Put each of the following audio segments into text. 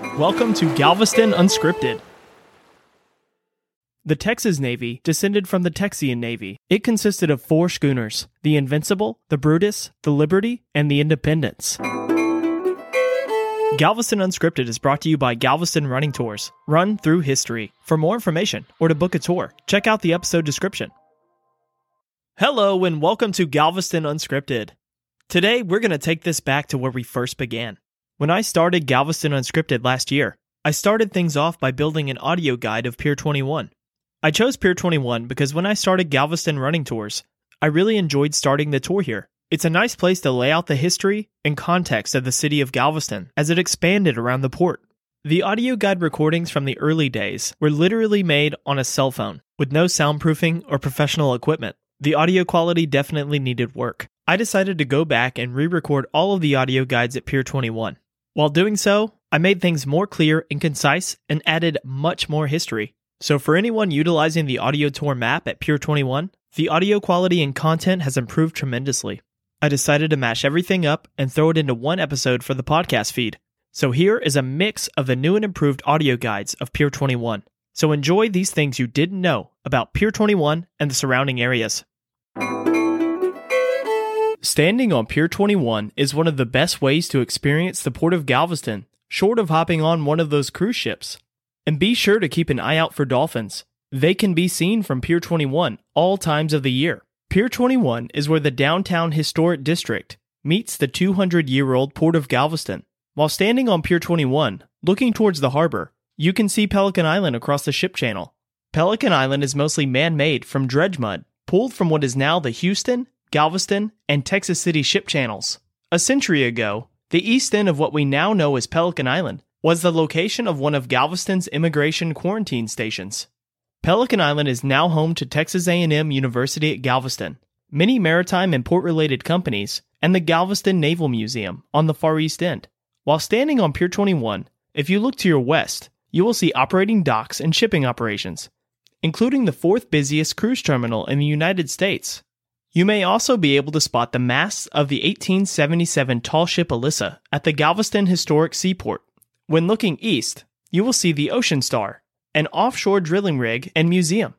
Welcome to Galveston Unscripted. The Texas Navy descended from the Texian Navy. It consisted of four schooners the Invincible, the Brutus, the Liberty, and the Independence. Galveston Unscripted is brought to you by Galveston Running Tours, run through history. For more information or to book a tour, check out the episode description. Hello, and welcome to Galveston Unscripted. Today, we're going to take this back to where we first began. When I started Galveston Unscripted last year, I started things off by building an audio guide of Pier 21. I chose Pier 21 because when I started Galveston running tours, I really enjoyed starting the tour here. It's a nice place to lay out the history and context of the city of Galveston as it expanded around the port. The audio guide recordings from the early days were literally made on a cell phone with no soundproofing or professional equipment. The audio quality definitely needed work. I decided to go back and re record all of the audio guides at Pier 21. While doing so, I made things more clear and concise and added much more history. So, for anyone utilizing the audio tour map at Pier 21, the audio quality and content has improved tremendously. I decided to mash everything up and throw it into one episode for the podcast feed. So, here is a mix of the new and improved audio guides of Pier 21. So, enjoy these things you didn't know about Pier 21 and the surrounding areas. Standing on Pier 21 is one of the best ways to experience the Port of Galveston, short of hopping on one of those cruise ships. And be sure to keep an eye out for dolphins. They can be seen from Pier 21 all times of the year. Pier 21 is where the downtown historic district meets the 200 year old Port of Galveston. While standing on Pier 21, looking towards the harbor, you can see Pelican Island across the ship channel. Pelican Island is mostly man made from dredge mud, pulled from what is now the Houston Galveston, and Texas City ship channels. A century ago, the east end of what we now know as Pelican Island was the location of one of Galveston's immigration quarantine stations. Pelican Island is now home to Texas A&M University at Galveston, many maritime and port-related companies, and the Galveston Naval Museum on the far east end. While standing on Pier 21, if you look to your west, you will see operating docks and shipping operations, including the fourth busiest cruise terminal in the United States, you may also be able to spot the masts of the 1877 tall ship Elissa at the Galveston Historic Seaport. When looking east, you will see the Ocean Star, an offshore drilling rig and museum.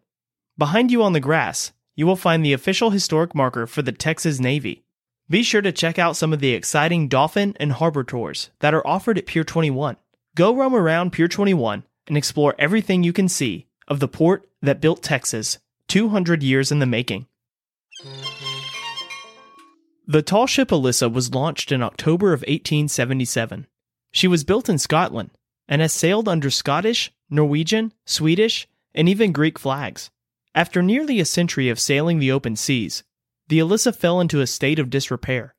Behind you on the grass, you will find the official historic marker for the Texas Navy. Be sure to check out some of the exciting dolphin and harbor tours that are offered at Pier 21. Go roam around Pier 21 and explore everything you can see of the port that built Texas 200 years in the making. The tall ship Elissa was launched in October of 1877. She was built in Scotland and has sailed under Scottish, Norwegian, Swedish, and even Greek flags. After nearly a century of sailing the open seas, the Elissa fell into a state of disrepair.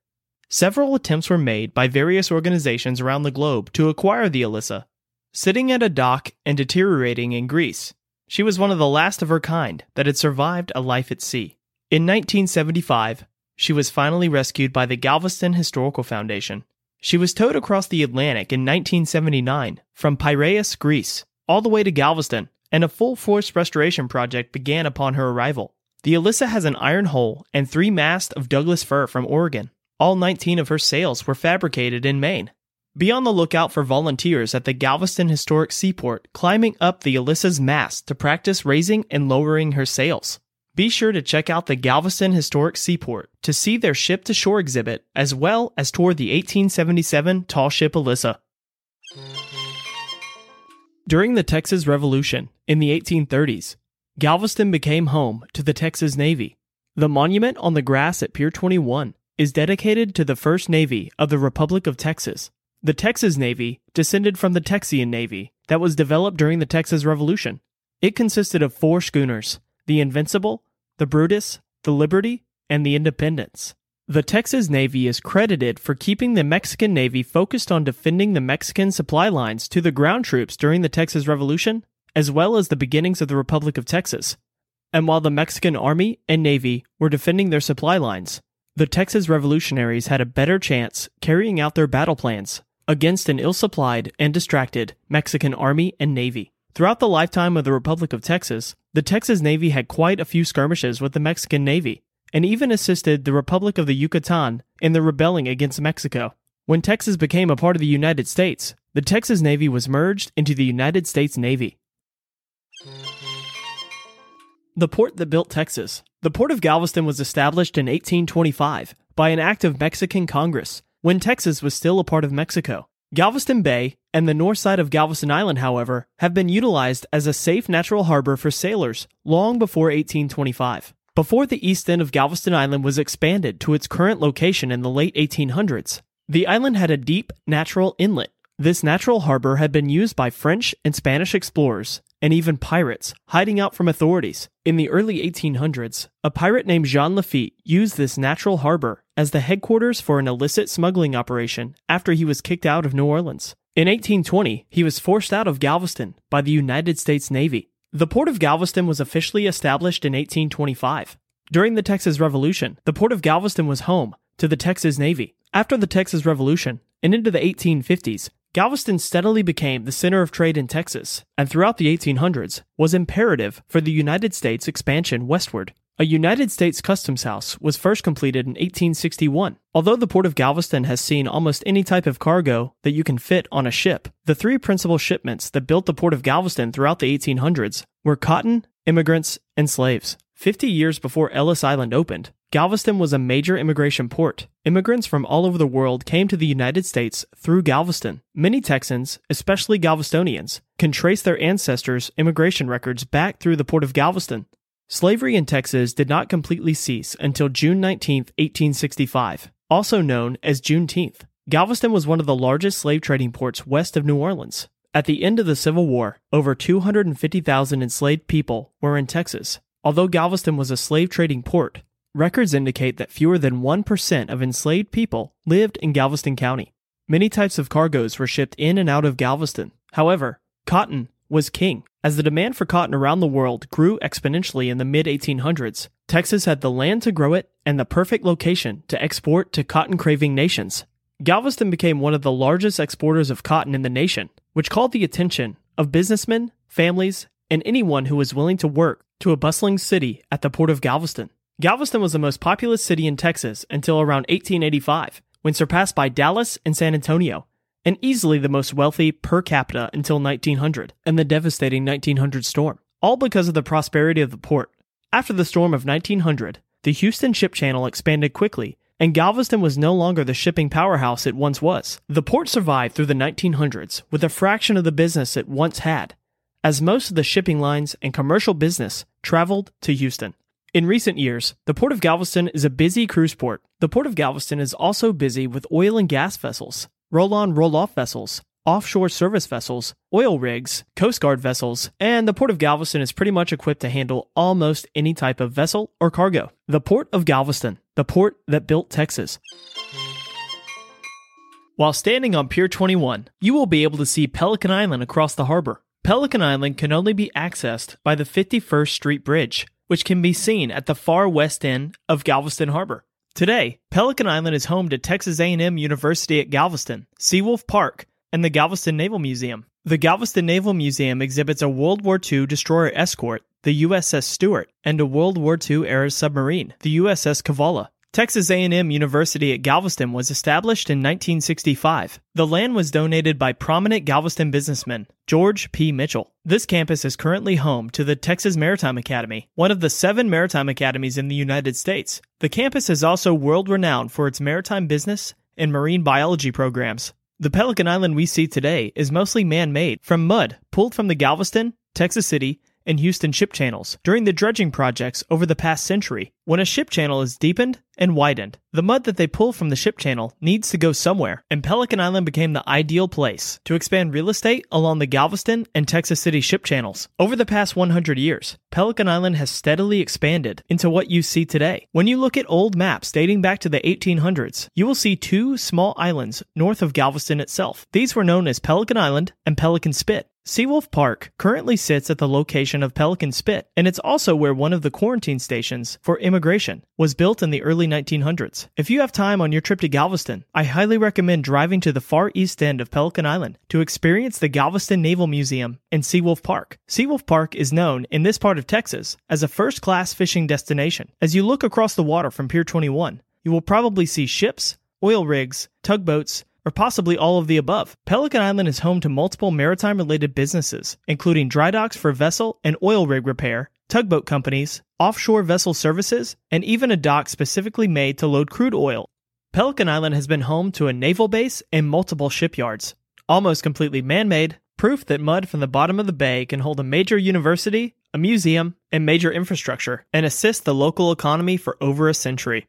Several attempts were made by various organizations around the globe to acquire the Elissa. Sitting at a dock and deteriorating in Greece, she was one of the last of her kind that had survived a life at sea. In 1975, she was finally rescued by the Galveston Historical Foundation. She was towed across the Atlantic in 1979 from Piraeus, Greece, all the way to Galveston, and a full force restoration project began upon her arrival. The Elissa has an iron hull and three masts of Douglas fir from Oregon. All 19 of her sails were fabricated in Maine. Be on the lookout for volunteers at the Galveston Historic Seaport climbing up the Elissa's mast to practice raising and lowering her sails. Be sure to check out the Galveston Historic Seaport to see their ship to shore exhibit as well as tour the 1877 tall ship Elissa. During the Texas Revolution in the 1830s, Galveston became home to the Texas Navy. The monument on the grass at Pier 21 is dedicated to the First Navy of the Republic of Texas. The Texas Navy descended from the Texian Navy that was developed during the Texas Revolution. It consisted of four schooners the Invincible, the Brutus, the Liberty, and the Independence. The Texas Navy is credited for keeping the Mexican Navy focused on defending the Mexican supply lines to the ground troops during the Texas Revolution, as well as the beginnings of the Republic of Texas. And while the Mexican Army and Navy were defending their supply lines, the Texas revolutionaries had a better chance carrying out their battle plans against an ill supplied and distracted Mexican Army and Navy. Throughout the lifetime of the Republic of Texas, the Texas Navy had quite a few skirmishes with the Mexican Navy, and even assisted the Republic of the Yucatan in the rebelling against Mexico. When Texas became a part of the United States, the Texas Navy was merged into the United States Navy. The port that built Texas. The Port of Galveston was established in 1825 by an act of Mexican Congress when Texas was still a part of Mexico. Galveston Bay and the north side of Galveston Island, however, have been utilized as a safe natural harbor for sailors long before 1825. Before the east end of Galveston Island was expanded to its current location in the late 1800s, the island had a deep natural inlet. This natural harbor had been used by French and Spanish explorers and even pirates hiding out from authorities. In the early 1800s, a pirate named Jean Lafitte used this natural harbor as the headquarters for an illicit smuggling operation after he was kicked out of New Orleans. In 1820, he was forced out of Galveston by the United States Navy. The port of Galveston was officially established in 1825. During the Texas Revolution, the port of Galveston was home to the Texas Navy. After the Texas Revolution and into the 1850s, Galveston steadily became the center of trade in Texas, and throughout the 1800s was imperative for the United States expansion westward. A United States Customs House was first completed in 1861. Although the Port of Galveston has seen almost any type of cargo that you can fit on a ship, the three principal shipments that built the Port of Galveston throughout the 1800s were cotton, immigrants, and slaves. Fifty years before Ellis Island opened, Galveston was a major immigration port. Immigrants from all over the world came to the United States through Galveston. Many Texans, especially Galvestonians, can trace their ancestors' immigration records back through the port of Galveston. Slavery in Texas did not completely cease until June 19, 1865, also known as Juneteenth. Galveston was one of the largest slave trading ports west of New Orleans. At the end of the Civil War, over 250,000 enslaved people were in Texas. Although Galveston was a slave trading port, Records indicate that fewer than 1% of enslaved people lived in Galveston County. Many types of cargoes were shipped in and out of Galveston. However, cotton was king. As the demand for cotton around the world grew exponentially in the mid 1800s, Texas had the land to grow it and the perfect location to export to cotton craving nations. Galveston became one of the largest exporters of cotton in the nation, which called the attention of businessmen, families, and anyone who was willing to work to a bustling city at the port of Galveston. Galveston was the most populous city in Texas until around 1885, when surpassed by Dallas and San Antonio, and easily the most wealthy per capita until 1900 and the devastating 1900 storm, all because of the prosperity of the port. After the storm of 1900, the Houston ship channel expanded quickly, and Galveston was no longer the shipping powerhouse it once was. The port survived through the 1900s with a fraction of the business it once had, as most of the shipping lines and commercial business traveled to Houston. In recent years, the Port of Galveston is a busy cruise port. The Port of Galveston is also busy with oil and gas vessels, roll on roll off vessels, offshore service vessels, oil rigs, Coast Guard vessels, and the Port of Galveston is pretty much equipped to handle almost any type of vessel or cargo. The Port of Galveston, the port that built Texas. While standing on Pier 21, you will be able to see Pelican Island across the harbor. Pelican Island can only be accessed by the 51st Street Bridge, which can be seen at the far west end of Galveston Harbor. Today, Pelican Island is home to Texas A&M University at Galveston, Seawolf Park, and the Galveston Naval Museum. The Galveston Naval Museum exhibits a World War II destroyer escort, the USS Stewart, and a World War II era submarine, the USS Cavalla. Texas A&M University at Galveston was established in 1965. The land was donated by prominent Galveston businessman George P. Mitchell. This campus is currently home to the Texas Maritime Academy, one of the seven maritime academies in the United States. The campus is also world renowned for its maritime business and marine biology programs. The Pelican Island we see today is mostly man made from mud pulled from the Galveston, Texas City, and Houston ship channels during the dredging projects over the past century. When a ship channel is deepened and widened, the mud that they pull from the ship channel needs to go somewhere, and Pelican Island became the ideal place to expand real estate along the Galveston and Texas City ship channels. Over the past 100 years, Pelican Island has steadily expanded into what you see today. When you look at old maps dating back to the 1800s, you will see two small islands north of Galveston itself. These were known as Pelican Island and Pelican Spit. Seawolf Park currently sits at the location of Pelican Spit, and it's also where one of the quarantine stations for immigration was built in the early 1900s. If you have time on your trip to Galveston, I highly recommend driving to the far east end of Pelican Island to experience the Galveston Naval Museum and Seawolf Park. Seawolf Park is known in this part of Texas as a first class fishing destination. As you look across the water from Pier 21, you will probably see ships, oil rigs, tugboats, or possibly all of the above. Pelican Island is home to multiple maritime related businesses, including dry docks for vessel and oil rig repair, tugboat companies, offshore vessel services, and even a dock specifically made to load crude oil. Pelican Island has been home to a naval base and multiple shipyards. Almost completely man made, proof that mud from the bottom of the bay can hold a major university, a museum, and major infrastructure, and assist the local economy for over a century.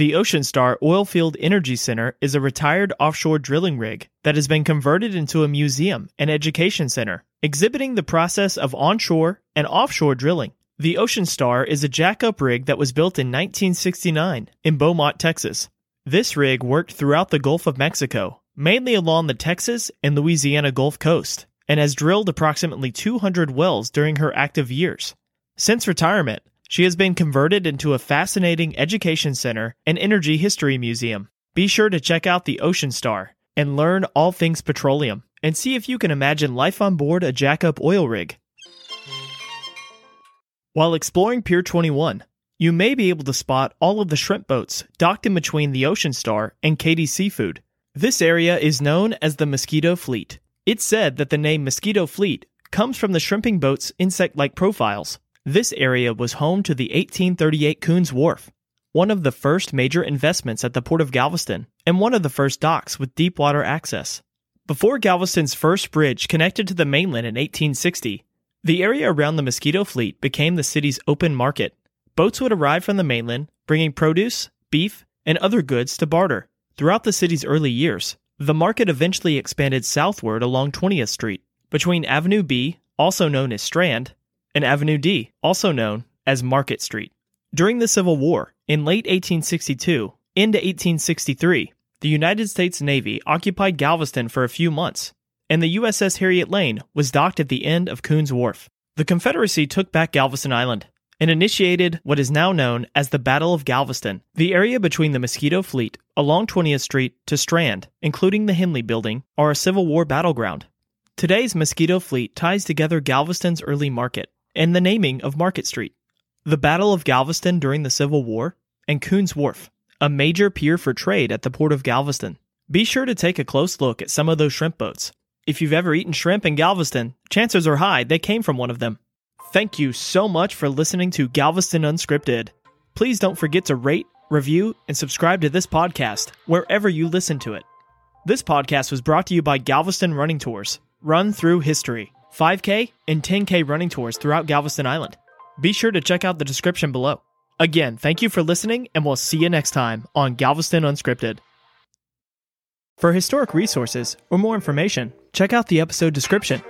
The Ocean Star Oilfield Energy Center is a retired offshore drilling rig that has been converted into a museum and education center, exhibiting the process of onshore and offshore drilling. The Ocean Star is a jackup rig that was built in 1969 in Beaumont, Texas. This rig worked throughout the Gulf of Mexico, mainly along the Texas and Louisiana Gulf Coast, and has drilled approximately 200 wells during her active years. Since retirement, she has been converted into a fascinating education center and energy history museum. Be sure to check out the Ocean Star and learn all things petroleum and see if you can imagine life on board a jackup oil rig. While exploring Pier 21, you may be able to spot all of the shrimp boats docked in between the Ocean Star and Katie's Seafood. This area is known as the Mosquito Fleet. It's said that the name Mosquito Fleet comes from the shrimping boat's insect like profiles. This area was home to the 1838 Kuhn's Wharf, one of the first major investments at the Port of Galveston, and one of the first docks with deep water access. Before Galveston's first bridge connected to the mainland in 1860, the area around the Mosquito Fleet became the city's open market. Boats would arrive from the mainland, bringing produce, beef, and other goods to barter. Throughout the city's early years, the market eventually expanded southward along 20th Street, between Avenue B, also known as Strand, and Avenue D, also known as Market Street. During the Civil War, in late 1862 into 1863, the United States Navy occupied Galveston for a few months, and the USS Harriet Lane was docked at the end of Kuhn's Wharf. The Confederacy took back Galveston Island and initiated what is now known as the Battle of Galveston, the area between the Mosquito Fleet along 20th Street to Strand, including the Hendley Building, are a Civil War battleground. Today's Mosquito Fleet ties together Galveston's early market and the naming of Market Street, the Battle of Galveston during the Civil War, and Kuhn's Wharf, a major pier for trade at the port of Galveston. Be sure to take a close look at some of those shrimp boats. If you've ever eaten shrimp in Galveston, chances are high they came from one of them. Thank you so much for listening to Galveston Unscripted. Please don't forget to rate, review, and subscribe to this podcast wherever you listen to it. This podcast was brought to you by Galveston Running Tours. Run through history. 5K, and 10K running tours throughout Galveston Island. Be sure to check out the description below. Again, thank you for listening, and we'll see you next time on Galveston Unscripted. For historic resources or more information, check out the episode description